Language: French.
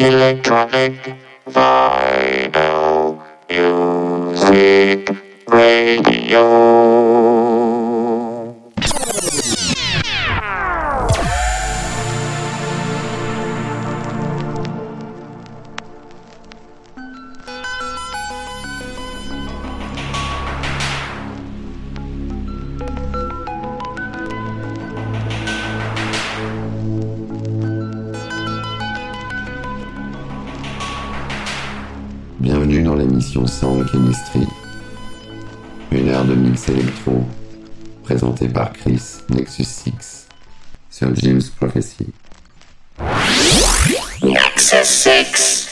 Electronic Vinyl Music Radio. De mix électro, présentée par Chris Nexus 6 sur James Prophecy. Nexus 6.